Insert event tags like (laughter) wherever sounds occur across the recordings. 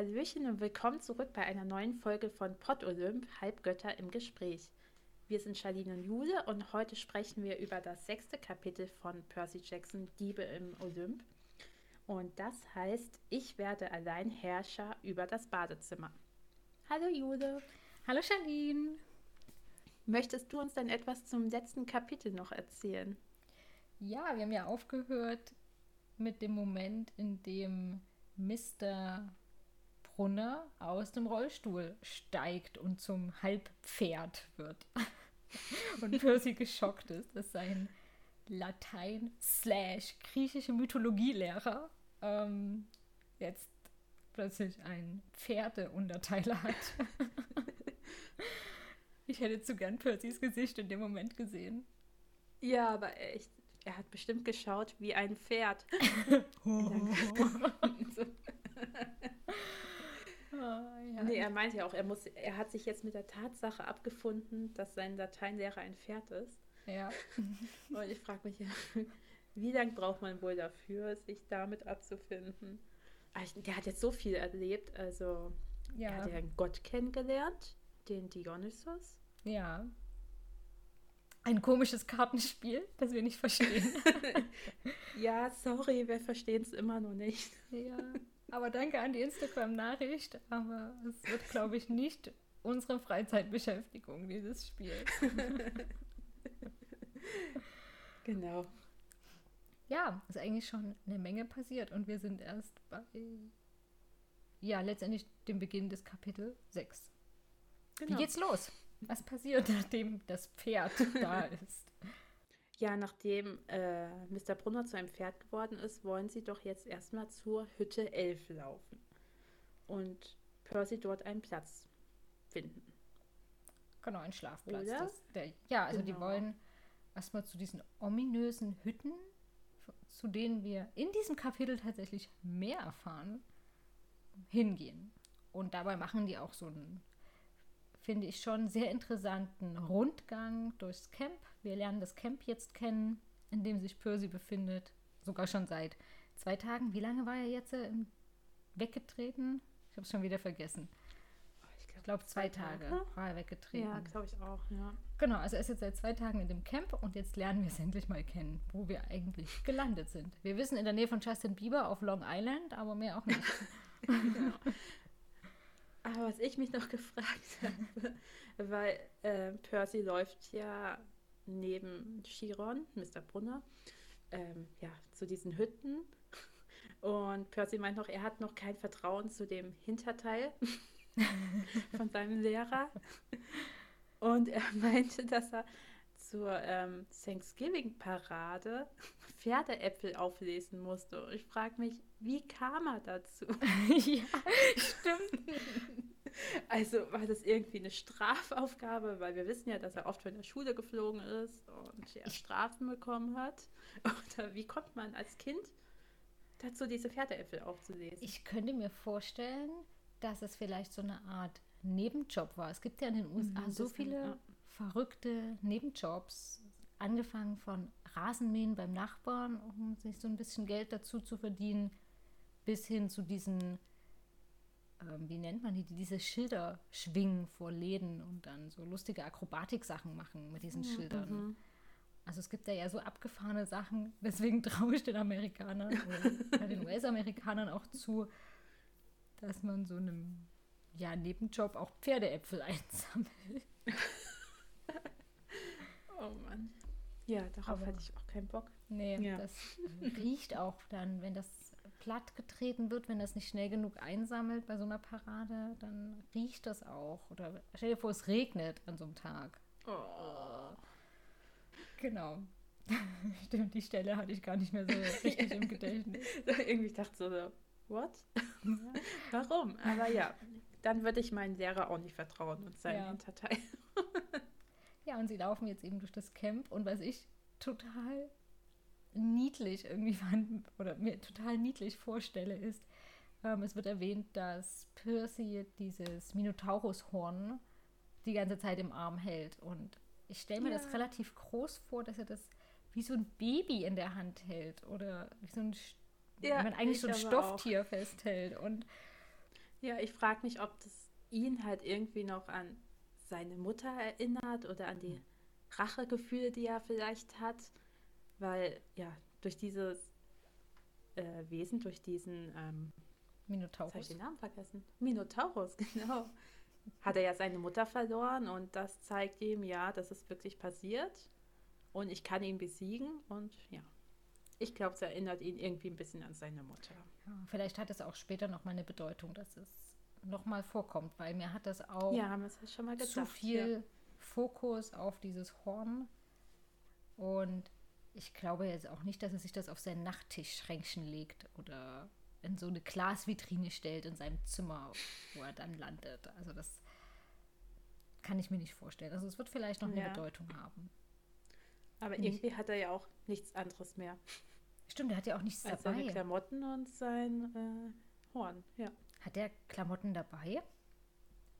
Hallöchen und willkommen zurück bei einer neuen Folge von Pott Olymp, Halbgötter im Gespräch. Wir sind Charlene und Jule und heute sprechen wir über das sechste Kapitel von Percy Jackson Diebe im Olymp. Und das heißt, ich werde allein Herrscher über das Badezimmer. Hallo Jule. Hallo Charlene. Möchtest du uns denn etwas zum letzten Kapitel noch erzählen? Ja, wir haben ja aufgehört mit dem Moment, in dem Mr. Brunner aus dem Rollstuhl steigt und zum Halbpferd wird. (laughs) und Percy geschockt ist, dass sein Latein slash griechische Mythologielehrer ähm, jetzt plötzlich ein Pferdeunterteiler hat. (laughs) ich hätte zu gern Percys Gesicht in dem Moment gesehen. Ja, aber echt, er hat bestimmt geschaut wie ein Pferd. (laughs) Oh, ja. Nee, er meint ja auch, er, muss, er hat sich jetzt mit der Tatsache abgefunden, dass sein Lateinlehrer ein Pferd ist. Ja. (laughs) Und ich frage mich ja, wie lange braucht man wohl dafür, sich damit abzufinden? Also, der hat jetzt so viel erlebt. Also, ja. er hat ja einen Gott kennengelernt, den Dionysos. Ja. Ein komisches Kartenspiel, das wir nicht verstehen. (laughs) ja, sorry, wir verstehen es immer noch nicht. Ja. Aber danke an die Instagram-Nachricht. Aber es wird, glaube ich, nicht unsere Freizeitbeschäftigung, dieses Spiel. (laughs) genau. Ja, ist eigentlich schon eine Menge passiert und wir sind erst bei, ja, letztendlich dem Beginn des Kapitel 6. Genau. Wie geht's los? Was passiert, nachdem das Pferd da (laughs) ist? Ja, nachdem äh, Mr. Brunner zu einem Pferd geworden ist, wollen sie doch jetzt erstmal zur Hütte 11 laufen und Percy dort einen Platz finden. Genau, einen Schlafplatz. Das, der, ja, also genau. die wollen erstmal zu diesen ominösen Hütten, zu denen wir in diesem Kapitel tatsächlich mehr erfahren, hingehen. Und dabei machen die auch so einen finde ich schon sehr interessanten Rundgang durchs Camp. Wir lernen das Camp jetzt kennen, in dem sich Percy befindet. Sogar schon seit zwei Tagen. Wie lange war er jetzt äh, weggetreten? Ich habe es schon wieder vergessen. Ich glaube, glaub, zwei, Tage, Tage war er weggetreten. Ja, glaube ich auch, ja. Genau, also er ist jetzt seit zwei Tagen in dem Camp und jetzt lernen wir es endlich mal kennen, wo wir eigentlich (laughs) gelandet sind. Wir wissen in der Nähe von Justin Bieber auf Long Island, aber mehr auch nicht. (laughs) genau. Aber was ich mich noch (laughs) gefragt habe, weil äh, Percy läuft ja neben Chiron, Mr. Brunner, ähm, ja, zu diesen Hütten. Und Percy meint noch, er hat noch kein Vertrauen zu dem Hinterteil (laughs) von seinem Lehrer. Und er meinte, dass er zur ähm, Thanksgiving-Parade Pferdeäpfel auflesen musste. Und ich frage mich, wie kam er dazu? (laughs) ja, stimmt. (laughs) Also war das irgendwie eine Strafaufgabe, weil wir wissen ja, dass er oft von der Schule geflogen ist und ja Strafen bekommen hat. (laughs) Oder wie kommt man als Kind dazu, diese Pferdeäpfel aufzulesen? Ich könnte mir vorstellen, dass es vielleicht so eine Art Nebenjob war. Es gibt ja in den USA mhm, so viele. Verrückte Nebenjobs, angefangen von Rasenmähen beim Nachbarn, um sich so ein bisschen Geld dazu zu verdienen, bis hin zu diesen, ähm, wie nennt man die, die diese Schilder schwingen vor Läden und dann so lustige Akrobatik-Sachen machen mit diesen mhm. Schildern. Mhm. Also es gibt ja, ja so abgefahrene Sachen, deswegen (laughs) traue ich den Amerikanern oder den US-Amerikanern auch zu, dass man so einem ja, Nebenjob auch Pferdeäpfel einsammelt. (laughs) oh Mann. Ja, darauf Aber, hatte ich auch keinen Bock. Nee, ja. das riecht auch dann, wenn das platt getreten wird, wenn das nicht schnell genug einsammelt bei so einer Parade, dann riecht das auch. Oder stell dir vor, es regnet an so einem Tag. Oh. Genau. (laughs) Stimmt, die Stelle hatte ich gar nicht mehr so richtig im (laughs) Gedächtnis. Irgendwie dachte so, what? Ja. (laughs) Warum? Aber ja, dann würde ich meinen Lehrer auch nicht vertrauen und seinen ja. Hinterteil. Ja, und sie laufen jetzt eben durch das Camp und was ich total niedlich irgendwie fand oder mir total niedlich vorstelle, ist, ähm, es wird erwähnt, dass Percy dieses Minotaurushorn die ganze Zeit im Arm hält. Und ich stelle mir ja. das relativ groß vor, dass er das wie so ein Baby in der Hand hält oder wie so ein, ja, wenn man eigentlich so ein Stofftier auch. festhält. Und Ja, ich frage mich, ob das ihn halt irgendwie noch an seine Mutter erinnert oder an die Rachegefühle, die er vielleicht hat. Weil, ja, durch dieses äh, Wesen, durch diesen ähm, Minotaurus. Jetzt habe ich den Namen vergessen. Minotaurus, (laughs) genau. Hat er ja seine Mutter verloren und das zeigt ihm, ja, dass es wirklich passiert und ich kann ihn besiegen und ja. Ich glaube, es erinnert ihn irgendwie ein bisschen an seine Mutter. Ja, vielleicht hat es auch später noch mal eine Bedeutung, dass es noch mal vorkommt, weil mir hat das auch ja, gedacht, zu viel ja. Fokus auf dieses Horn und ich glaube jetzt auch nicht, dass er sich das auf sein Nachttischschränkchen legt oder in so eine Glasvitrine stellt in seinem Zimmer, wo er dann landet. Also das kann ich mir nicht vorstellen. Also es wird vielleicht noch eine ja. Bedeutung haben. Aber nicht. irgendwie hat er ja auch nichts anderes mehr. Stimmt, er hat ja auch nichts Als dabei. Seine Klamotten und sein äh, Horn, ja. Hat er Klamotten dabei?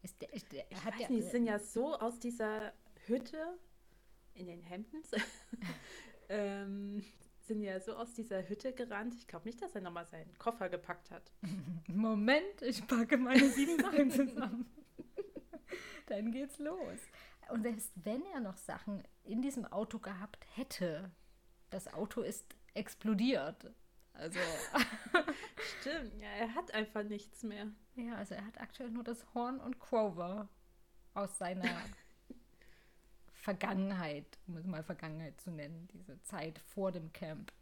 Ist der, ist der, ich hat weiß der, nicht, sind ja so aus dieser Hütte in den Hemden (laughs) ähm, sind ja so aus dieser Hütte gerannt. Ich glaube nicht, dass er nochmal seinen Koffer gepackt hat. (laughs) Moment, ich packe meine sieben Sachen (laughs) zusammen. Dann geht's los. Und selbst wenn er noch Sachen in diesem Auto gehabt hätte, das Auto ist explodiert. Also. (laughs) Stimmt, ja, er hat einfach nichts mehr. Ja, also er hat aktuell nur das Horn und Crover aus seiner (laughs) Vergangenheit, um es mal Vergangenheit zu nennen, diese Zeit vor dem Camp.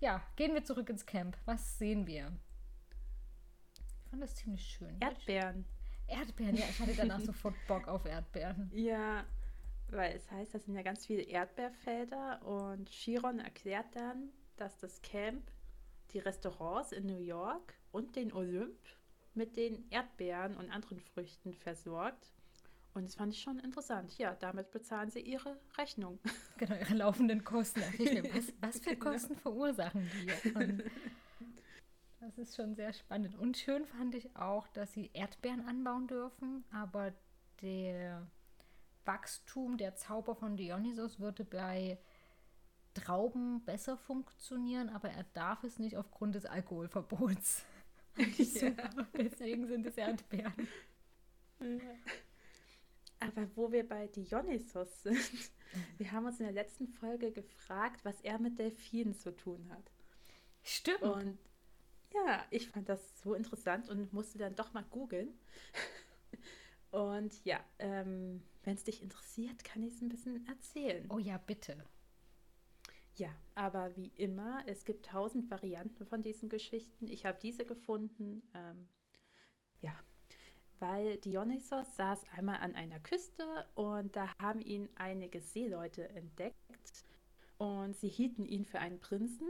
Ja, gehen wir zurück ins Camp. Was sehen wir? Ich fand das ziemlich schön. Erdbeeren. Erdbeeren, ja, ich hatte danach (laughs) sofort Bock auf Erdbeeren. Ja, weil es heißt, das sind ja ganz viele Erdbeerfelder und Chiron erklärt dann, dass das Camp die Restaurants in New York und den Olymp mit den Erdbeeren und anderen Früchten versorgt und das fand ich schon interessant. Ja, damit bezahlen sie ihre Rechnung. (laughs) Genau, ihre laufenden Kosten. (laughs) Was, was für genau. Kosten verursachen die? Und (laughs) das ist schon sehr spannend. Und schön fand ich auch, dass sie Erdbeeren anbauen dürfen, aber der Wachstum, der Zauber von Dionysos würde bei Trauben besser funktionieren, aber er darf es nicht aufgrund des Alkoholverbots. (laughs) (laughs) Ja. Deswegen sind es Erdbeeren. Ja. Aber wo wir bei Dionysos sind, (laughs) wir haben uns in der letzten Folge gefragt, was er mit Delfinen zu tun hat. Stimmt. Und ja, ich fand das so interessant und musste dann doch mal googeln. Und ja, ähm, wenn es dich interessiert, kann ich es ein bisschen erzählen. Oh ja, bitte. Ja, aber wie immer, es gibt tausend Varianten von diesen Geschichten. Ich habe diese gefunden. Ähm, ja, weil Dionysos saß einmal an einer Küste und da haben ihn einige Seeleute entdeckt und sie hielten ihn für einen Prinzen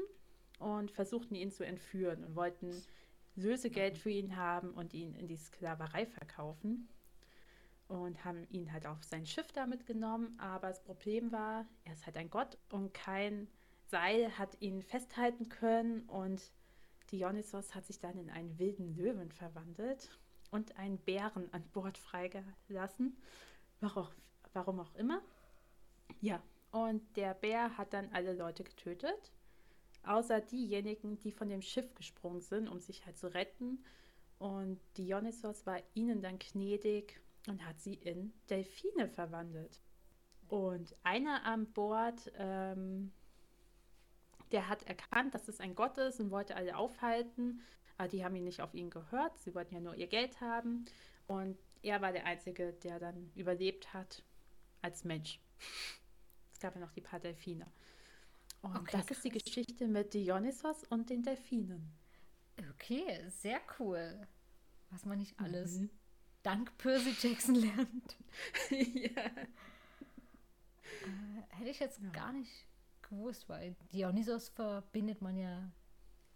und versuchten ihn zu entführen und wollten Lösegeld für ihn haben und ihn in die Sklaverei verkaufen und haben ihn halt auf sein Schiff damit genommen. Aber das Problem war, er ist halt ein Gott und kein Seil hat ihn festhalten können und Dionysos hat sich dann in einen wilden Löwen verwandelt und einen Bären an Bord freigelassen. Warum, auch immer. Ja, und der Bär hat dann alle Leute getötet, außer diejenigen, die von dem Schiff gesprungen sind, um sich halt zu retten. Und Dionysos war ihnen dann gnädig und hat sie in Delfine verwandelt. Und einer an Bord, ähm, der hat erkannt, dass es ein Gott ist und wollte alle aufhalten. Aber die haben ihn nicht auf ihn gehört. Sie wollten ja nur ihr Geld haben. Und er war der Einzige, der dann überlebt hat als Mensch. Es gab ja noch die paar Delfine. Und okay, das krass. ist die Geschichte mit Dionysos und den Delfinen. Okay, sehr cool. Was man nicht alles mhm. dank Percy Jackson lernt. (laughs) ja. Äh, hätte ich jetzt ja. gar nicht gewusst, weil Dionysos verbindet man ja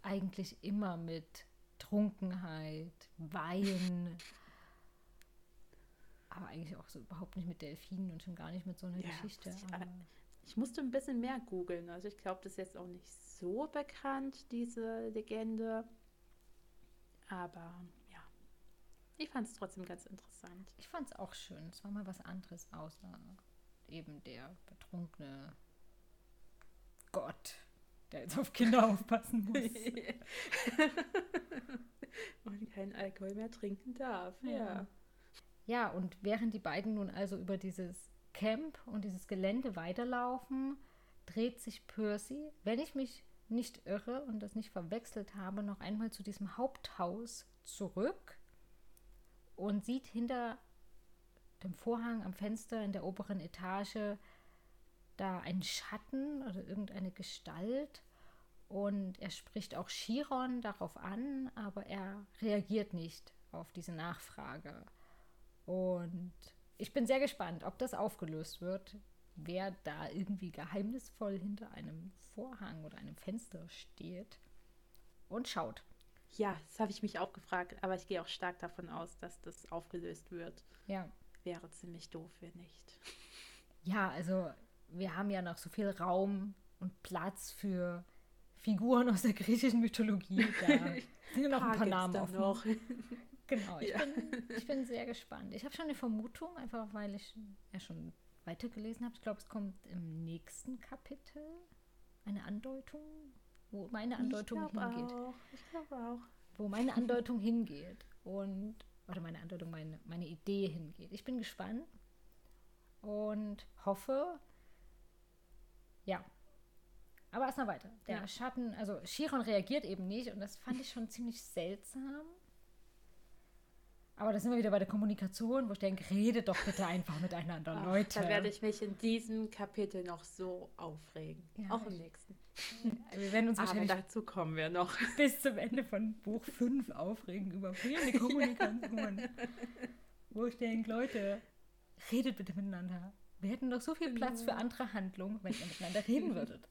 eigentlich immer mit Trunkenheit, Wein. aber eigentlich auch so überhaupt nicht mit Delfinen und schon gar nicht mit so einer ja, Geschichte. Ich, ich, musste ein bisschen mehr googeln. Also ich glaube, das ist jetzt auch nicht so bekannt, diese Legende. Aber ja, ich fand es trotzdem ganz interessant. Ich fand es auch schön. Es war mal was anderes außer eben der betrunkene Gott der jetzt auf Kinder aufpassen (laughs) muss. (laughs) und keinen Alkohol mehr trinken darf. Ja. ja. Ja, und während die beiden nun also über dieses Camp und dieses Gelände weiterlaufen, dreht sich Percy, wenn ich mich nicht irre und das nicht verwechselt habe, noch einmal zu diesem Haupthaus zurück und sieht hinter dem Vorhang am Fenster in der oberen Etage da einen Schatten oder irgendeine Gestalt und er spricht auch Chiron darauf an, aber er reagiert nicht auf diese Nachfrage. Und ich bin sehr gespannt, ob das aufgelöst wird, wer da irgendwie geheimnisvoll hinter einem Vorhang oder einem Fenster steht und schaut. Ja, das habe ich mich auch gefragt, aber ich gehe auch stark davon aus, dass das aufgelöst wird. Ja. Wäre ziemlich doof, wenn nicht. Ja, also wir haben ja noch so viel Raum und Platz für Figuren aus der griechischen Mythologie. (laughs) Da sind noch ein paar Namen offen. Noch. (laughs) Genau, ich, ja. bin, ich bin sehr gespannt. Ich habe schon eine Vermutung, einfach weil ich ja schon weitergelesen habe. Ich glaube, es kommt im nächsten Kapitel eine Andeutung, wo meine Andeutung ich hingeht. Auch. Ich glaube auch. Wo meine (laughs) Andeutung hingeht. Und, oder meine Andeutung, meine, meine Idee hingeht. Ich bin gespannt und hoffe, ja. Aber erstmal weiter. Der ja. Schatten, also Chiron reagiert eben nicht und das fand ich schon ziemlich seltsam. Aber da sind wir wieder bei der Kommunikation, wo ich denke, redet doch bitte einfach miteinander, Ach, Leute. Da werde ich mich in diesem Kapitel noch so aufregen. Ja, auch im nächsten. (laughs) Wir werden uns wahrscheinlich Aber dazu kommen wir noch. (laughs) Bis zum Ende von Buch 5 aufregen über fehlende Kommunikation. (laughs) wo ich denke, Leute, redet bitte miteinander. Wir hätten doch so viel Platz für andere Handlungen, wenn ihr miteinander reden (laughs) würdet.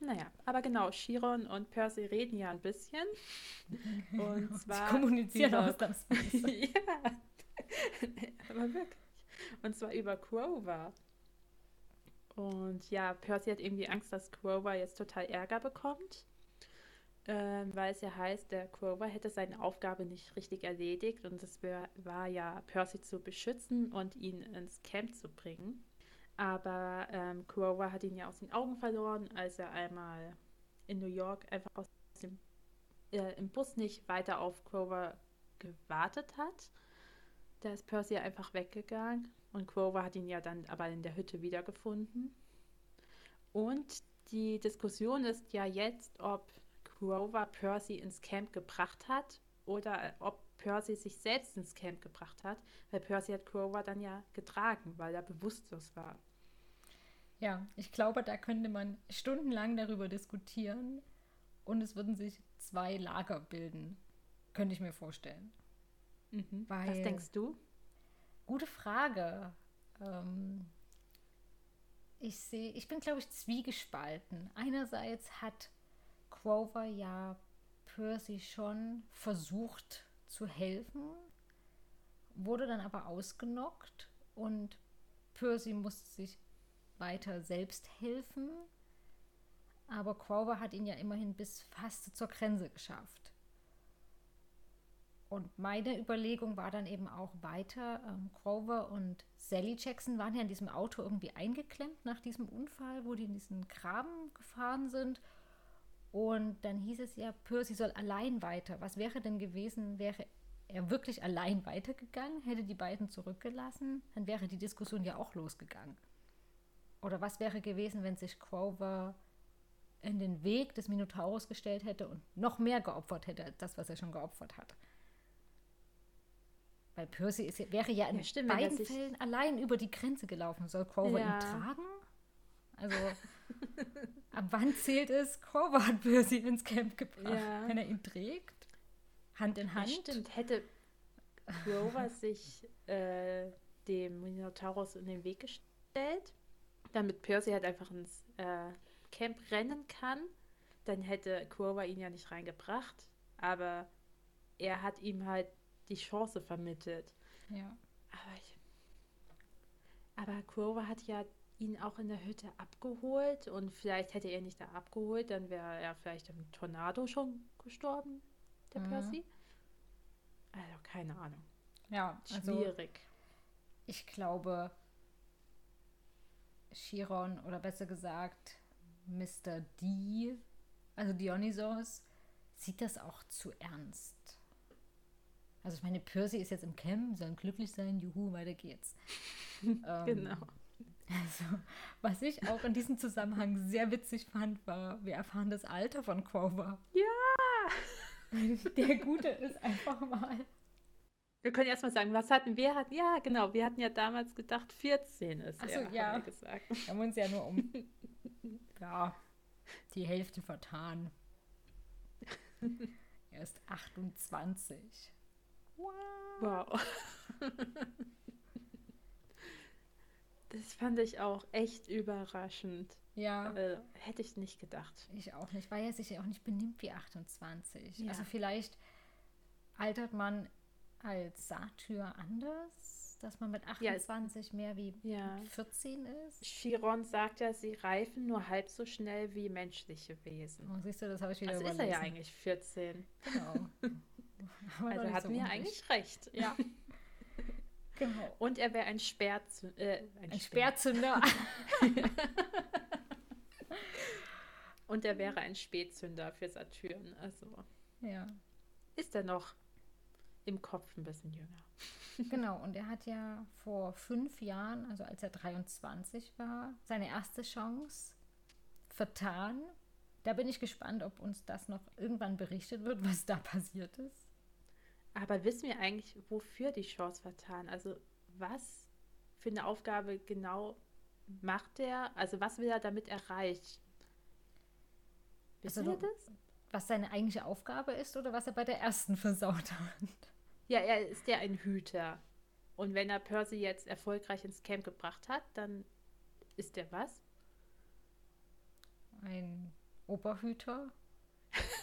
Naja, aber genau, Chiron und Percy reden ja ein bisschen. Und (laughs) zwar. Sie kommunizieren über, auch das. ja, aber wirklich. Und zwar über Grover. Und ja, Percy hat irgendwie Angst, dass Grover jetzt total Ärger bekommt. Ähm, weil es ja heißt, der Grover hätte seine Aufgabe nicht richtig erledigt und es war ja Percy zu beschützen und ihn ins Camp zu bringen. Aber ähm, Grover hat ihn ja aus den Augen verloren, als er einmal in New York einfach aus dem äh, im Bus nicht weiter auf Grover gewartet hat. Da ist Percy einfach weggegangen und Grover hat ihn ja dann aber in der Hütte wiedergefunden. Und die Diskussion ist ja jetzt, ob Grover Percy ins Camp gebracht hat oder ob Percy sich selbst ins Camp gebracht hat, weil Percy hat Grover dann ja getragen, weil er bewusstlos war. Ja, ich glaube, da könnte man stundenlang darüber diskutieren und es würden sich zwei Lager bilden, könnte ich mir vorstellen. Mhm. Weil, Was denkst du? Gute Frage. Ähm, ich sehe, ich bin, glaube ich, zwiegespalten. Einerseits hat Grover ja Percy schon versucht zu helfen, wurde dann aber ausgenockt und Percy musste sich weiter selbst helfen. Aber Grover hat ihn ja immerhin bis fast zur Grenze geschafft. Und meine Überlegung war dann eben auch weiter. Ähm, Grover und Sally Jackson waren ja in diesem Auto irgendwie eingeklemmt nach diesem Unfall, wo die in diesen Graben gefahren sind. Und dann hieß es ja, Percy soll allein weiter. Was wäre denn gewesen, wäre er wirklich allein weitergegangen, hätte die beiden zurückgelassen, dann wäre die Diskussion ja auch losgegangen. Oder was wäre gewesen, wenn sich Grover in den Weg des Minotaurus gestellt hätte und noch mehr geopfert hätte als das, was er schon geopfert hat? Weil Percy ist, wäre ja in ja, stimmt, beiden Fällen allein über die Grenze gelaufen. Soll Grover ja. ihn tragen? Also, ab wann zählt es? Hat Percy ins Camp gebracht. Ja. Wenn er ihn trägt, Hand in Hand. Ja, stimmt, hätte Grover sich äh, dem Minotaurus in den Weg gestellt, damit Percy halt einfach ins äh, Camp rennen kann, dann hätte Grover ihn ja nicht reingebracht. Aber er hat ihm halt die Chance vermittelt. Ja. Aber, ich, aber Grover hat ja ihn auch in der Hütte abgeholt und vielleicht hätte er ihn nicht da abgeholt, dann wäre er vielleicht im Tornado schon gestorben, der mhm. Percy. Also keine Ahnung. Ja, also schwierig. ich glaube, Chiron oder besser gesagt Mr. D, also Dionysos, sieht das auch zu ernst. Also ich meine, Percy ist jetzt im Camp, soll glücklich sein, juhu, weiter geht's. (laughs) ähm, genau. Also, was ich auch in diesem Zusammenhang sehr witzig fand, war, wir erfahren das Alter von Quover. Ja! (laughs) Der Gute ist einfach mal. Wir können erstmal sagen, was hatten wir? Hatten, ja, genau, wir hatten ja damals gedacht, 14 ist Ach so, er, ja. haben wir gesagt. Wir haben uns ja nur um (laughs) ja, die Hälfte vertan. er ist 28. Wow. wow. (laughs) Das fand ich auch echt überraschend. Ja. Äh, hätte ich nicht gedacht. Ich auch nicht, weil er sich ja auch nicht benimmt wie 28. Ja. Also vielleicht altert man als Satyr anders, dass man mit 28 ja, mehr wie ja. 14 ist. Chiron sagt ja, sie reifen nur halb so schnell wie menschliche Wesen. Oh, siehst du, das habe ich wieder Also überlesen. ist er ja eigentlich 14. Genau. (laughs) also hatten so wir eigentlich recht. Ja. (laughs) Genau. Und er wäre ein, Sperrzü äh, ein, ein Sperrzünder. (laughs) Und er wäre ein Spätzünder für Saturn. Also. Ja. Ist er noch im Kopf ein bisschen jünger. Genau, und er hat ja vor fünf Jahren, also als er 23 war, seine erste Chance vertan. Da bin ich gespannt, ob uns das noch irgendwann berichtet wird, was da passiert ist. Aber wissen wir eigentlich, wofür die Chance vertan? Also was für eine Aufgabe genau macht er? Also was will er damit erreichen? Wissen also, wir das? Was seine eigentliche Aufgabe ist oder was er bei der ersten versaut hat? Ja, er ist ja ein Hüter. Und wenn er Percy jetzt erfolgreich ins Camp gebracht hat, dann ist er was? Ein Oberhüter?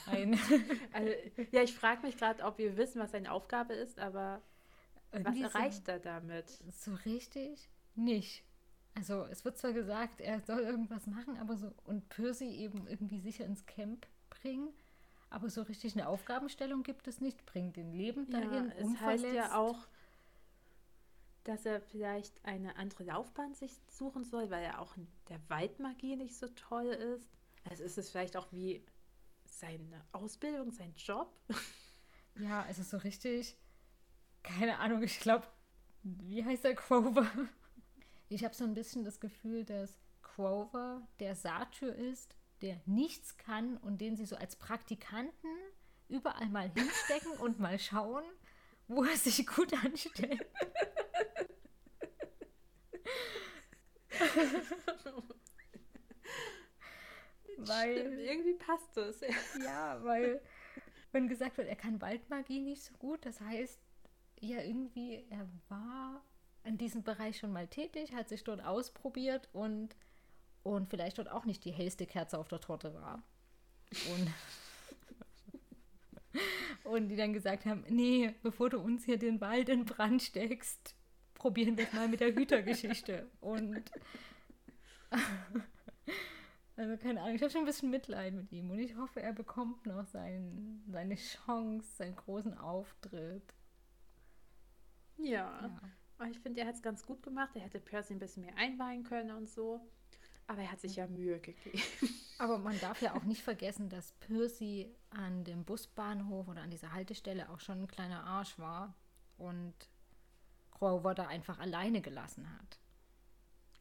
Ein (laughs) also, ja, ich frage mich gerade, ob wir wissen, was seine Aufgabe ist, aber was erreicht er damit? So richtig nicht. Also es wird zwar gesagt, er soll irgendwas machen, aber so und Percy eben irgendwie sicher ins Camp bringen, aber so richtig eine Aufgabenstellung gibt es nicht. Bringt den Leben dahin, ja, es unverletzt. heißt ja auch, dass er vielleicht eine andere Laufbahn sich suchen soll, weil er auch in der Waldmagie nicht so toll ist. Also ist es vielleicht auch wie seine Ausbildung, sein Job. Ja, also so richtig, keine Ahnung, ich glaube, wie heißt der Quover? Ich habe so ein bisschen das Gefühl, dass Quover der Satyr ist, der nichts kann und den sie so als Praktikanten überall mal hinstecken und mal schauen, wo er sich gut anstellt. (laughs) weil Stimmt, irgendwie passt das. (laughs) Ja, weil wenn gesagt wird, er kann Waldmagie nicht so gut, das heißt ja irgendwie, er war in diesem Bereich schon mal tätig, hat sich dort ausprobiert und, und vielleicht dort auch nicht die hellste Kerze auf der Torte war. Und, (laughs) und die dann gesagt haben, nee, bevor du uns hier den Wald in Brand steckst, probieren wir es mal mit der Hütergeschichte. Und (laughs) also keine Ahnung, ich habe schon ein bisschen Mitleid mit ihm und ich hoffe, er bekommt noch sein, seine Chance, seinen großen Auftritt. Ja, ja. ich finde, er hat es ganz gut gemacht. Er hätte Percy ein bisschen mehr einweihen können und so. Aber er hat sich ja Mühe gegeben. Aber man darf ja auch (laughs) nicht vergessen, dass Percy an dem Busbahnhof oder an dieser Haltestelle auch schon ein kleiner Arsch war und Grover da einfach alleine gelassen hat.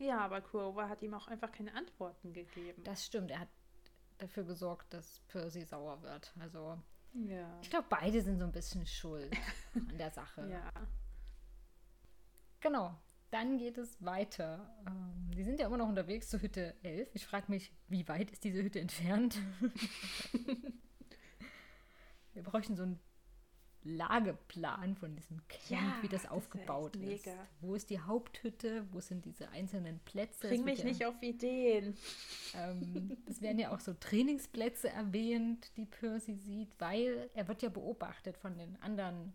Ja, aber Grover hat ihm auch einfach keine Antworten gegeben. Das stimmt. Er hat dafür gesorgt, dass Percy sauer wird. Also, ja. ich glaube, beide sind so ein bisschen schuld (laughs) an der Sache. Ja. Genau. Dann geht es weiter. Ähm, die sind ja immer noch unterwegs zur Hütte 11. Ich frage mich, wie weit ist diese Hütte entfernt? (laughs) Wir bräuchten so ein Lageplan von diesem Camp, ja, wie das, das aufgebaut ist, ist. Wo ist die Haupthütte? Wo sind diese einzelnen Plätze? Bring mich ja, nicht auf Ideen. Ähm, es werden ja auch so Trainingsplätze erwähnt, die Percy sieht, weil er wird ja beobachtet von den anderen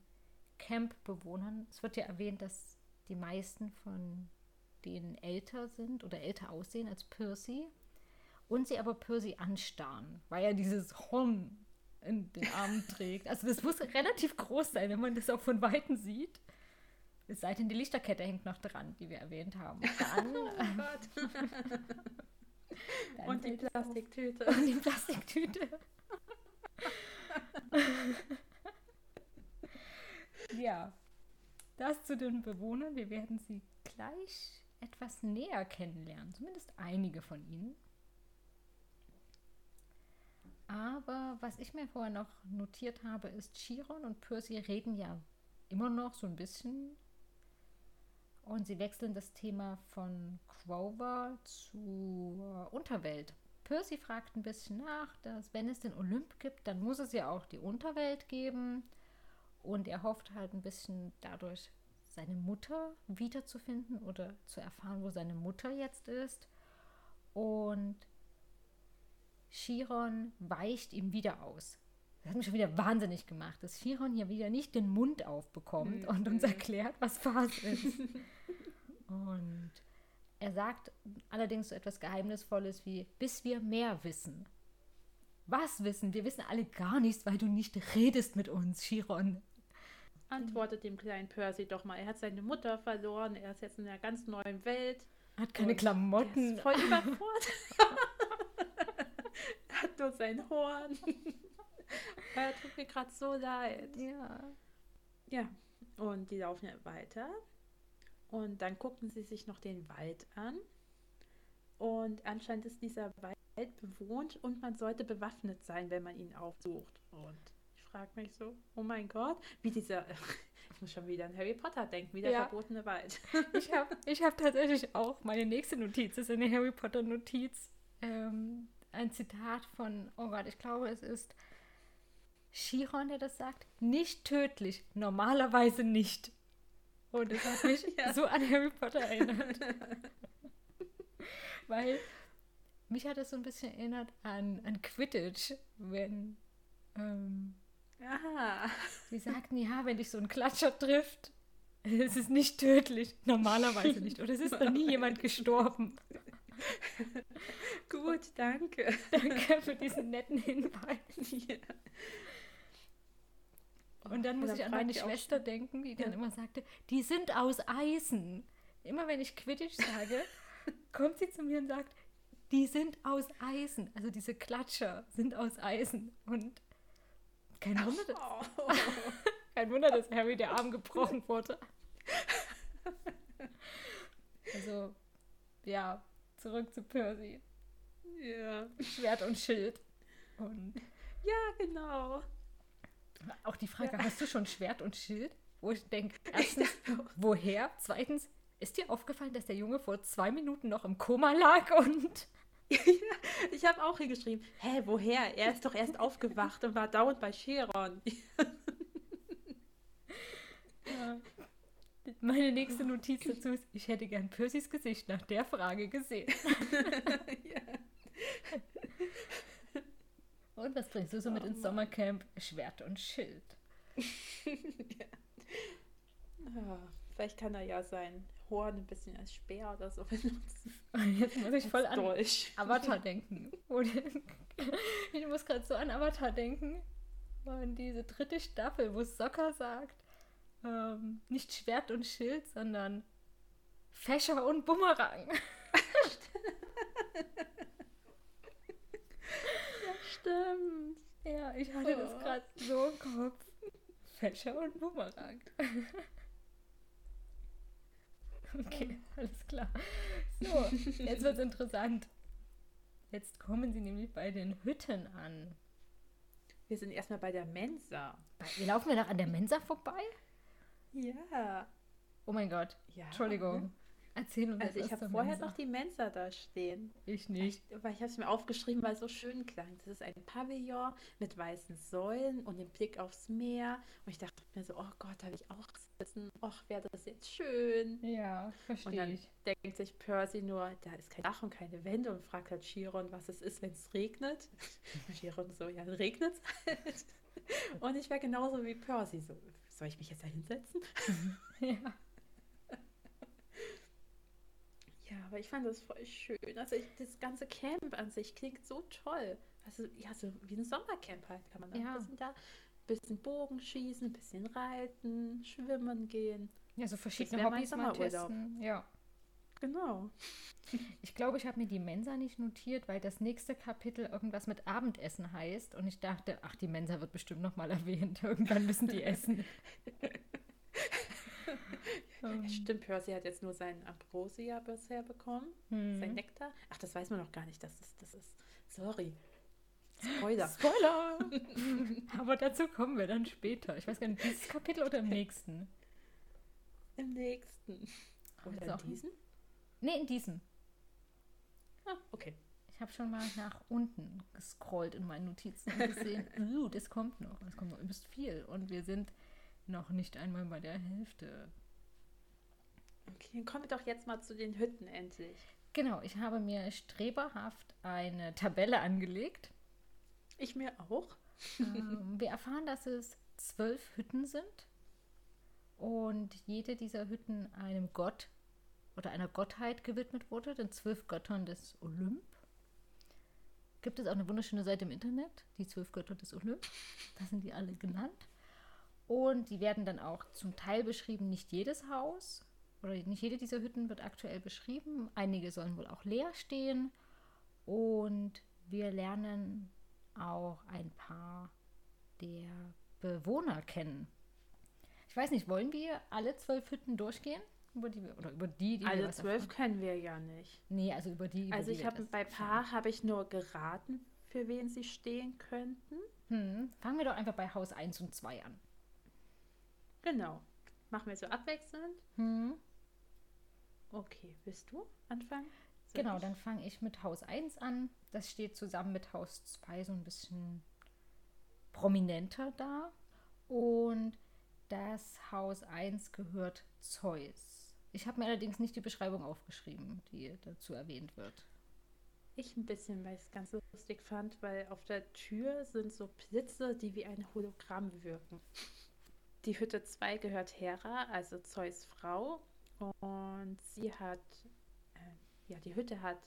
Campbewohnern. Es wird ja erwähnt, dass die meisten von denen älter sind oder älter aussehen als Percy und sie aber Percy anstarren, weil er dieses Horn in den Armen trägt. Also das muss relativ groß sein, wenn man das auch von Weitem sieht. Es sei denn, die Lichterkette hängt noch dran, die wir erwähnt haben. (laughs) Dann, oh Gott. (laughs) und die Plastiktüte. Und die Plastiktüte. (laughs) ja, das zu den Bewohnern. Wir werden sie gleich etwas näher kennenlernen, zumindest einige von ihnen. Aber was ich mir vorher noch notiert habe, ist, Chiron und Percy reden ja immer noch so ein bisschen. Und sie wechseln das Thema von Grover zur Unterwelt. Percy fragt ein bisschen nach, dass wenn es den Olymp gibt, dann muss es ja auch die Unterwelt geben. Und er hofft halt ein bisschen dadurch seine Mutter wiederzufinden oder zu erfahren, wo seine Mutter jetzt ist. Und Chiron weicht ihm wieder aus. Das hat mich schon wieder wahnsinnig gemacht, dass Chiron hier wieder nicht den Mund aufbekommt mhm. und uns erklärt, was Phase ist. (laughs) und er sagt allerdings so etwas Geheimnisvolles wie, bis wir mehr wissen. Was wissen? Wir wissen alle gar nichts, weil du nicht redest mit uns, Chiron. Antwortet dem kleinen Percy doch mal. Er hat seine Mutter verloren, er ist jetzt in einer ganz neuen Welt. Hat keine Klamotten. Ist voll (laughs) überfordert. Nur sein Horn. (laughs) er tut mir gerade so leid. Ja. Ja, und die laufen weiter. Und dann gucken sie sich noch den Wald an. Und anscheinend ist dieser Wald bewohnt und man sollte bewaffnet sein, wenn man ihn aufsucht. Und ich frage mich so, oh mein Gott, wie dieser, (laughs) ich muss schon wieder an Harry Potter denken, wie der ja. verbotene Wald. ich habe ich hab tatsächlich auch, meine nächste Notiz ist eine Harry Potter Notiz. Ähm, ein Zitat von, oh Gott, ich glaube es ist Chiron, der das sagt, nicht tödlich, normalerweise nicht. Und es hat mich (laughs) ja. so an Harry Potter erinnert. (laughs) Weil mich hat es so ein bisschen erinnert an, an Quidditch, wenn ähm, Aha. sie sagten, ja, wenn dich so ein Klatscher trifft, es ist nicht tödlich, normalerweise nicht. Oder es ist noch nie jemand (laughs) gestorben. Danke. (laughs) Danke für diesen netten Hinweis. Ja. Und dann muss ich an meine Schwester denken, die dann ja. immer sagte, die sind aus Eisen. Immer wenn ich Quidditch sage, (laughs) kommt sie zu mir und sagt, die sind aus Eisen. Also diese Klatscher sind aus Eisen. Und kein Wunder, dass, oh. (laughs) kein Wunder, dass Harry der Arm gebrochen wurde. Also, ja, zurück zu Percy. Ja. Schwert und Schild. Und ja, genau. Auch die Frage, ja. hast du schon Schwert und Schild? Wo ich denke, (laughs) erstens, woher? Zweitens, ist dir aufgefallen, dass der Junge vor zwei Minuten noch im Koma lag und. (laughs) ja, ich habe auch hier geschrieben, hä, woher? Er ist doch erst aufgewacht und war dauernd bei Chiron. (laughs) ja. Meine nächste Notiz dazu ist, ich hätte gern Percys Gesicht nach der Frage gesehen. ja. Und was bringst du so mit ins Sommercamp? Schwert und Schild. ja. (laughs) ja. Vielleicht kann er ja sein Horn ein bisschen als Speer oder so benutzen. (laughs) Jetzt muss ich voll an Dolch. Avatar (laughs) denken. ich muss gerade so an Avatar denken. Und diese dritte Staffel, wo Sokka sagt, ähm, nicht Schwert und Schild, sondern Fächer und Bumerang. Stimmt. Ja, ich hatte oh. das gerade so im Kopf. (laughs) Fächer und Bumerang. (laughs) okay, alles klar. So, jetzt wird es interessant. Jetzt kommen sie nämlich bei den Hütten an. Wir sind erstmal bei der Mensa. Wir laufen ja noch an der Mensa vorbei? Ja. Oh mein Gott. Ja. Entschuldigung. Erzähl uns Also ich habe vorher Mensa. noch die Mensa da stehen. Ich nicht. Ich, weil ich habe es mir aufgeschrieben, weil es so schön klang. Das ist ein Pavillon mit weißen Säulen und dem Blick aufs Meer. Und ich dachte mir so, oh Gott, da will ich auch sitzen. Och, wäre das jetzt schön. Ja, verstehe Und dann ich. denkt sich Percy nur, da ist kein Dach und keine Wände und fragt halt Chiron, was es ist, wenn es regnet. Und (laughs) Chiron so, ja, regnet es halt. (laughs) Und ich wäre genauso wie Percy so, soll ich mich jetzt da hinsetzen? (laughs) ja. Ja, aber ich fand das voll schön. Also ich, das ganze Camp an sich klingt so toll. Also ja, so wie ein Sommercamp halt kann man da ja. ein bisschen da, ein bisschen Bogen schießen, ein bisschen reiten, schwimmen gehen. Ja, so verschiedene Hobbys mal testen. Ja. Genau. Ich glaube, ich habe mir die Mensa nicht notiert, weil das nächste Kapitel irgendwas mit Abendessen heißt. Und ich dachte, ach, die Mensa wird bestimmt nochmal erwähnt. (laughs) Irgendwann müssen die essen. (laughs) ja, stimmt, Percy hat jetzt nur seinen Ambrosia bisher bekommen. Hm. Sein Nektar. Ach, das weiß man noch gar nicht, dass das, das ist. Sorry. Spoiler. (laughs) Spoiler! (laughs) Aber dazu kommen wir dann später. Ich weiß gar nicht, dieses Kapitel oder im nächsten? Im nächsten. Oder in diesem? Nee, in diesem. Ah, okay. Ich habe schon mal nach unten gescrollt in meinen Notizen und gesehen, (laughs) uh, das kommt noch. Das kommt noch übelst viel. Und wir sind noch nicht einmal bei der Hälfte. Okay, dann kommen wir doch jetzt mal zu den Hütten endlich. Genau, ich habe mir streberhaft eine Tabelle angelegt. Ich mir auch. ähm, wir erfahren, dass es zwölf Hütten sind und jede dieser Hütten einem Gott oder einer Gottheit gewidmet wurde, den zwölf Göttern des Olymp. Gibt es auch eine wunderschöne Seite im Internet, die zwölf Götter des Olymp. Da sind die alle genannt. Und die werden dann auch zum Teil beschrieben, nicht jedes Haus oder nicht jede dieser Hütten wird aktuell beschrieben. Einige sollen wohl auch leer stehen. Und wir lernen auch ein paar der Bewohner kennen. Ich weiß nicht, wollen wir alle zwölf Hütten durchgehen? Über die, oder über die, die Alle zwölf kennen wir ja nicht. Nee, also über die. Über also die ich habe bei Paar habe ich nur geraten, für wen sie stehen könnten. Hm. Fangen wir doch einfach bei Haus 1 und 2 an. Genau. Machen wir so abwechselnd. Hm. Okay, willst du anfangen? Soll genau, ich? dann fange ich mit Haus 1 an. Das steht zusammen mit Haus 2 so ein bisschen prominenter da. Und das Haus 1 gehört Zeus. Ich habe mir allerdings nicht die Beschreibung aufgeschrieben, die dazu erwähnt wird. Ich ein bisschen, weil ich es ganz lustig fand, weil auf der Tür sind so Blitze, die wie ein Hologramm wirken. Die Hütte 2 gehört Hera, also Zeus Frau. Und sie hat, äh, ja, die Hütte hat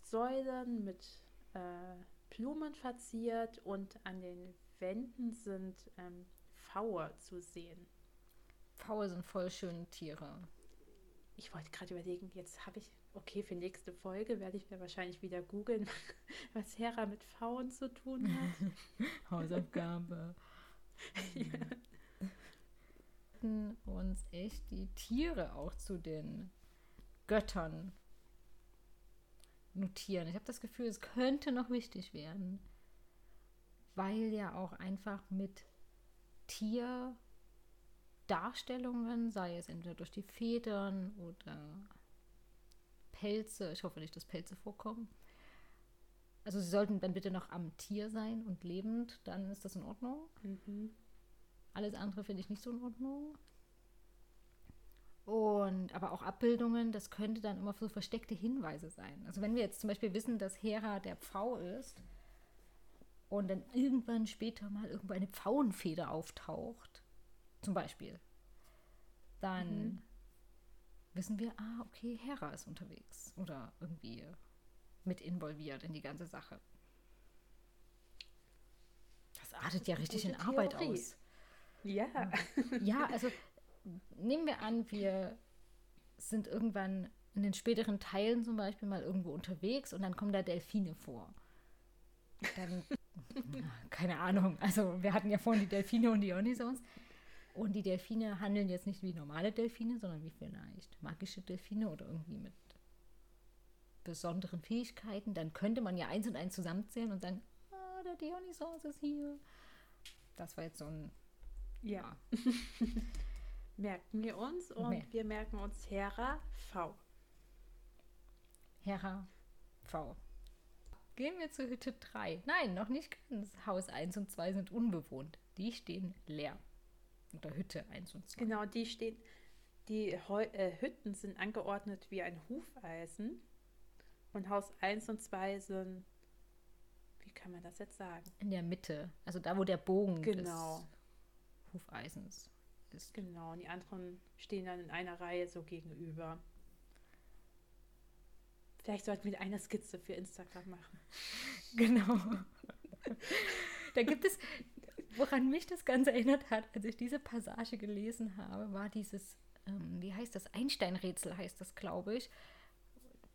Säulen mit äh, Blumen verziert und an den Wänden sind ähm, Pfaue zu sehen. Pfaue sind voll schöne Tiere. Ich wollte gerade überlegen, jetzt habe ich, okay, für nächste Folge werde ich mir wahrscheinlich wieder googeln, (laughs) was Hera mit Pfauen zu tun hat. (laughs) Hausaufgabe. (laughs) ja. Uns echt die Tiere auch zu den Göttern notieren. Ich habe das Gefühl, es könnte noch wichtig werden, weil ja auch einfach mit Tierdarstellungen, sei es entweder durch die Federn oder Pelze, ich hoffe nicht, dass Pelze vorkommen. Also sie sollten dann bitte noch am Tier sein und lebend, dann ist das in Ordnung. Mhm. Alles andere finde ich nicht so in Ordnung. Und aber auch Abbildungen, das könnte dann immer so versteckte Hinweise sein. Also wenn wir jetzt zum Beispiel wissen, dass Hera der Pfau ist, und dann irgendwann später mal irgendwo eine Pfauenfeder auftaucht, zum Beispiel, dann mhm. wissen wir, ah, okay, Hera ist unterwegs oder irgendwie mit involviert in die ganze Sache. Das artet ja richtig in Arbeit aus. Ja. Ja, also nehmen wir an, wir sind irgendwann in den späteren Teilen zum Beispiel mal irgendwo unterwegs und dann kommen da Delfine vor. Dann keine Ahnung. Also wir hatten ja vorhin die Delfine und die Onisons. Und die Delfine handeln jetzt nicht wie normale Delfine, sondern wie vielleicht magische Delfine oder irgendwie mit besonderen Fähigkeiten. Dann könnte man ja eins und eins zusammenzählen und sagen, ah, der Dionysos ist hier. Das war jetzt so ein... Ja. (laughs) merken wir uns und Mer wir merken uns Hera V. Hera V. Gehen wir zur Hütte 3. Nein, noch nicht ganz. Haus 1 und 2 sind unbewohnt. Die stehen leer. Oder Hütte 1 und 2. Genau, die stehen. Die Heu äh, Hütten sind angeordnet wie ein Hufeisen. Und Haus 1 und 2 sind. Wie kann man das jetzt sagen? In der Mitte. Also da, wo der Bogen genau. des Hufeisens ist. Genau, und die anderen stehen dann in einer Reihe so gegenüber. Vielleicht sollten wir eine Skizze für Instagram machen. (laughs) Genau. da gibt es, woran mich das Ganze erinnert hat, als ich diese Passage gelesen habe, war dieses, ähm, wie heißt das, Einstein-Rätsel heißt das, glaube ich,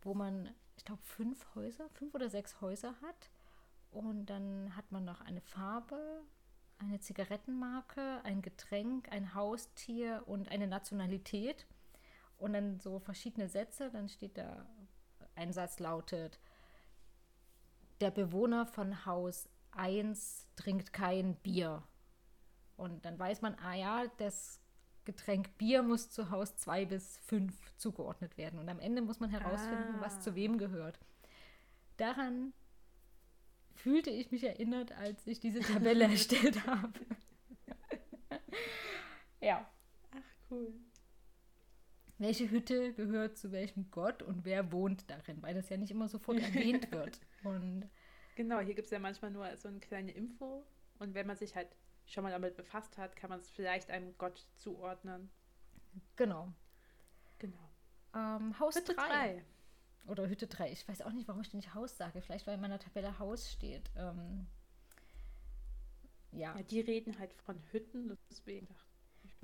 wo man, ich glaube, fünf Häuser, fünf oder sechs Häuser hat. Und dann hat man noch eine Farbe, eine Zigarettenmarke, ein Getränk, ein Haustier und eine Nationalität. Und dann so verschiedene Sätze. Dann steht da, ein Satz lautet, der Bewohner von Haus 1 trinkt kein Bier. Und dann weiß man, ah ja, das Getränk Bier muss zu Haus 2 bis 5 zugeordnet werden. Und am Ende muss man herausfinden, ah. was zu wem gehört. Daran fühlte ich mich erinnert, als ich diese Tabelle (laughs) erstellt habe. ja. Ach, cool. Welche Hütte gehört zu welchem Gott und wer wohnt darin? Weil das ja nicht immer sofort erwähnt (laughs) wird. Und genau, hier gibt es ja manchmal nur so eine kleine Info. Und wenn man sich halt schon mal damit befasst hat, kann man es vielleicht einem Gott zuordnen. Genau. Genau. Ähm, Haus 3. Oder Hütte 3. Ich weiß auch nicht, warum ich nicht Haus sage. Vielleicht, weil in meiner Tabelle Haus steht. Ähm, ja. ja. Die reden halt von Hütten, deswegen dachte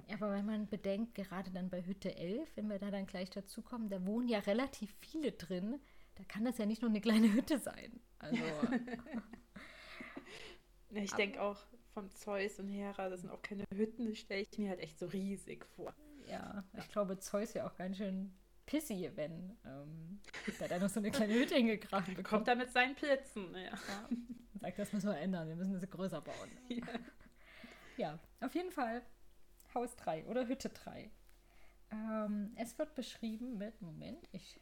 ja, aber wenn man bedenkt, gerade dann bei Hütte 11, wenn wir da dann gleich dazukommen, da wohnen ja relativ viele drin. Da kann das ja nicht nur eine kleine Hütte sein. Also. (laughs) ich denke auch von Zeus und Hera, das sind auch keine Hütten, das stelle ich mir halt echt so riesig vor. Ja, ich glaube, Zeus ja auch ganz schön pissy, wenn ähm, da dann noch so eine kleine Hütte hingekracht bekommt. Kommt da mit seinen Blitzen, ja. ja. Sagt, das müssen wir ändern, wir müssen das größer bauen. Ja. ja, auf jeden Fall Haus 3 oder Hütte 3. Ähm, es wird beschrieben mit, Moment, ich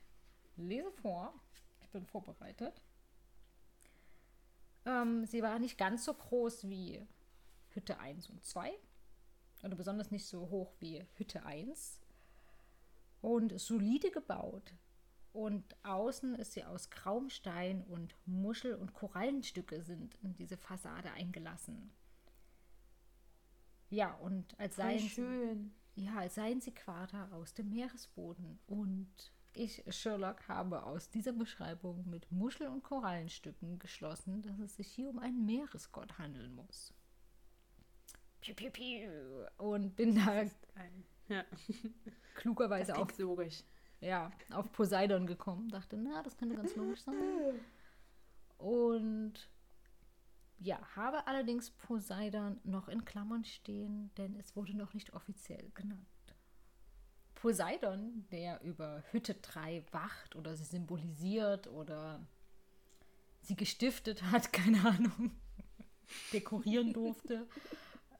lese vor, ich bin vorbereitet. Ähm, sie war nicht ganz so groß wie Hütte 1 und 2 oder besonders nicht so hoch wie Hütte 1 und solide gebaut. Und außen ist sie aus grauem Stein und Muschel- und Korallenstücke sind in diese Fassade eingelassen. Ja, und als seien, schön. Sie, ja, als seien sie Quader aus dem Meeresboden. Und ich, Sherlock, habe aus dieser Beschreibung mit Muschel- und Korallenstücken geschlossen, dass es sich hier um einen Meeresgott handeln muss. Piu, piu, piu. Und bin da ja. klugerweise auf, logisch. Ja, auf Poseidon gekommen. Dachte, na, das könnte ganz logisch sein. Und ja, habe allerdings Poseidon noch in Klammern stehen, denn es wurde noch nicht offiziell genannt. Poseidon, der über Hütte 3 wacht oder sie symbolisiert oder sie gestiftet hat, (laughs) keine Ahnung, dekorieren durfte. (laughs) (laughs)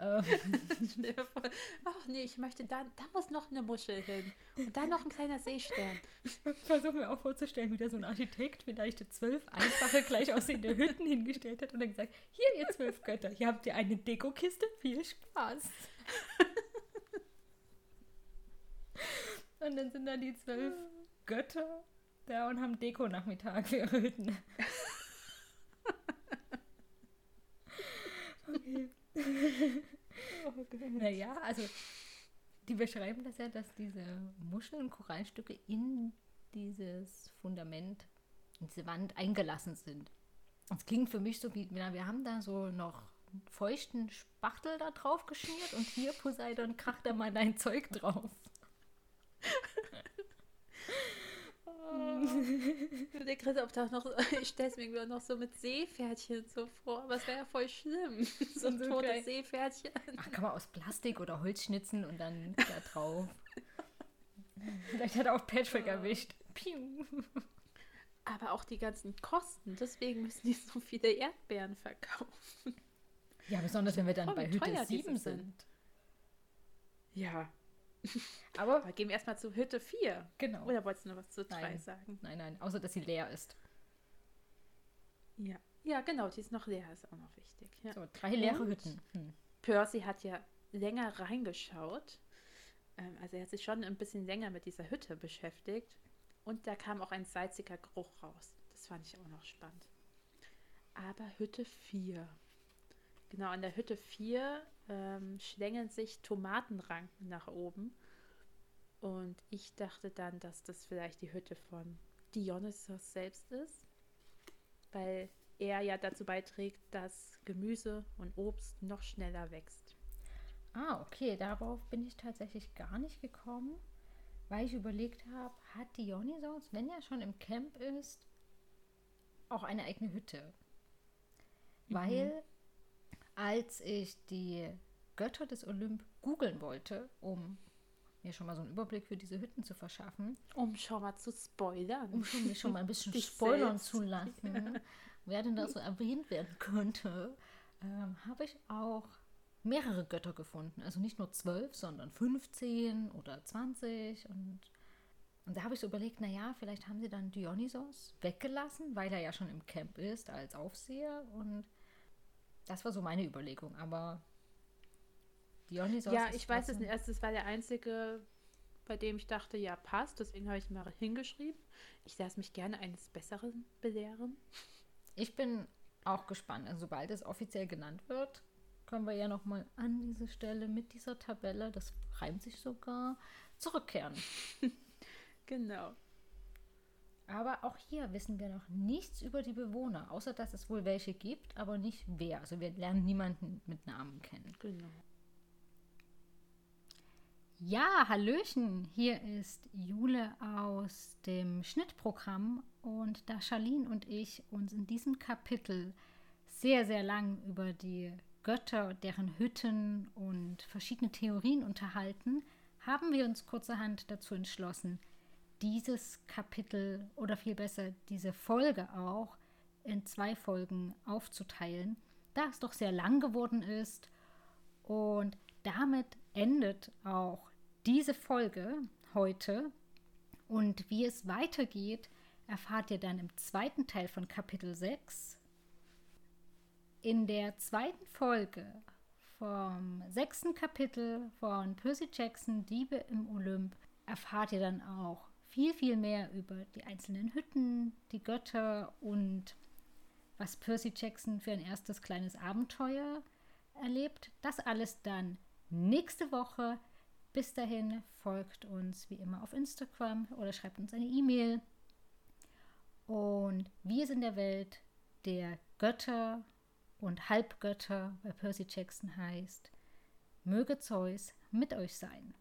Ach nee, ich möchte da, da muss noch eine Muschel hin. Und dann noch ein kleiner Seestern. Ich versuche mir auch vorzustellen, wie da so ein Architekt vielleicht zwölf einfache, gleich aussehende Hütten hingestellt hat und dann gesagt, hier ihr zwölf Götter, hier habt ihr eine Dekokiste, viel Spaß. und dann sind da die zwölf Götter da und haben Deko-Nachmittag für ihre Hütten. (laughs) okay (laughs) oh naja, also die beschreiben das ja, dass diese Muscheln und Korallenstücke in dieses Fundament, in diese Wand eingelassen sind. Das klingt für mich so wie, na, wir haben da so noch feuchten Spachtel da drauf geschmiert und hier Poseidon kracht da mal dein Zeug drauf. (laughs) (laughs) Der Christoph da noch, (laughs) ich stelle es mir noch so mit Seepferdchen so vor, aber es wäre ja voll schlimm. (laughs) So ein totes okay. Seepferdchen. Ach, kann man aus Plastik oder Holz schnitzen und dann da drauf. Vielleicht hat er auch Patrick erwischt. Piu. Aber auch die ganzen Kosten, deswegen müssen die so viele Erdbeeren verkaufen. Ja, besonders wenn wir dann oh, bei Hütte 7 sind. Ja, (laughs) aber, Aber gehen wir erstmal zu Hütte 4. Genau. Oder wolltest du noch was zu 3 sagen? Nein, nein, außer dass sie leer ist. Ja. Ja, genau, die ist noch leer, ist auch noch wichtig. Ja. So, drei leere Und Hütten. Hm. Percy hat ja länger reingeschaut. Ähm, also er hat sich schon ein bisschen länger mit dieser Hütte beschäftigt. Und da kam auch ein salziger Geruch raus. Das fand ich auch noch spannend. Aber Hütte 4. Genau, an der Hütte 4 ähm, schlängeln sich Tomatenranken nach oben. Und ich dachte dann, dass das vielleicht die Hütte von Dionysos selbst ist, weil er ja dazu beiträgt, dass Gemüse und Obst noch schneller wächst. Ah, okay, darauf bin ich tatsächlich gar nicht gekommen, weil ich überlegt habe, hat Dionysos, wenn er schon im Camp ist, auch eine eigene Hütte? Mhm. Weil als ich die Götter des Olymp googeln wollte, um mir schon mal so einen Überblick für diese Hütten zu verschaffen. Um schon mal zu spoilern. Um schon, mir schon mal ein bisschen (laughs) spoilern zu lassen, ja. wer denn da so erwähnt werden könnte, ähm, habe ich auch mehrere Götter gefunden. Also nicht nur zwölf, sondern 15 oder 20. Und, und da habe ich so überlegt, naja, vielleicht haben sie dann Dionysos weggelassen, weil er ja schon im Camp ist als Aufseher. Und das war so meine Überlegung. Aber Dionysos. Ja, ich weiß es nicht. Also, das war der einzige, bei dem ich dachte, ja, passt. Deswegen habe ich mal hingeschrieben. Ich lasse mich gerne eines Besseren belehren. Ich bin auch gespannt. Also, sobald es offiziell genannt wird, können wir ja nochmal an diese Stelle mit dieser Tabelle, das reimt sich sogar, zurückkehren. (laughs) genau. Aber auch hier wissen wir noch nichts über die Bewohner, außer dass es wohl welche gibt, aber nicht wer. Also wir lernen niemanden mit Namen kennen. Genau. Ja, Hallöchen, hier ist Jule aus dem Schnittprogramm und da Charlene und ich uns in diesem Kapitel sehr, sehr lang über die Götter, deren Hütten und verschiedene Theorien unterhalten, haben wir uns kurzerhand dazu entschlossen, dieses Kapitel oder viel besser diese Folge auch in zwei Folgen aufzuteilen, da es doch sehr lang geworden ist und damit endet auch diese Folge heute und wie es weitergeht, erfahrt ihr dann im zweiten Teil von Kapitel 6. In der zweiten Folge vom sechsten Kapitel von Percy Jackson Diebe im Olymp erfahrt ihr dann auch viel, viel mehr über die einzelnen Hütten, die Götter und was Percy Jackson für ein erstes kleines Abenteuer erlebt. Das alles dann nächste Woche bis dahin folgt uns wie immer auf Instagram oder schreibt uns eine E-Mail. Und wie es in der Welt der Götter und Halbgötter bei Percy Jackson heißt, möge Zeus mit euch sein.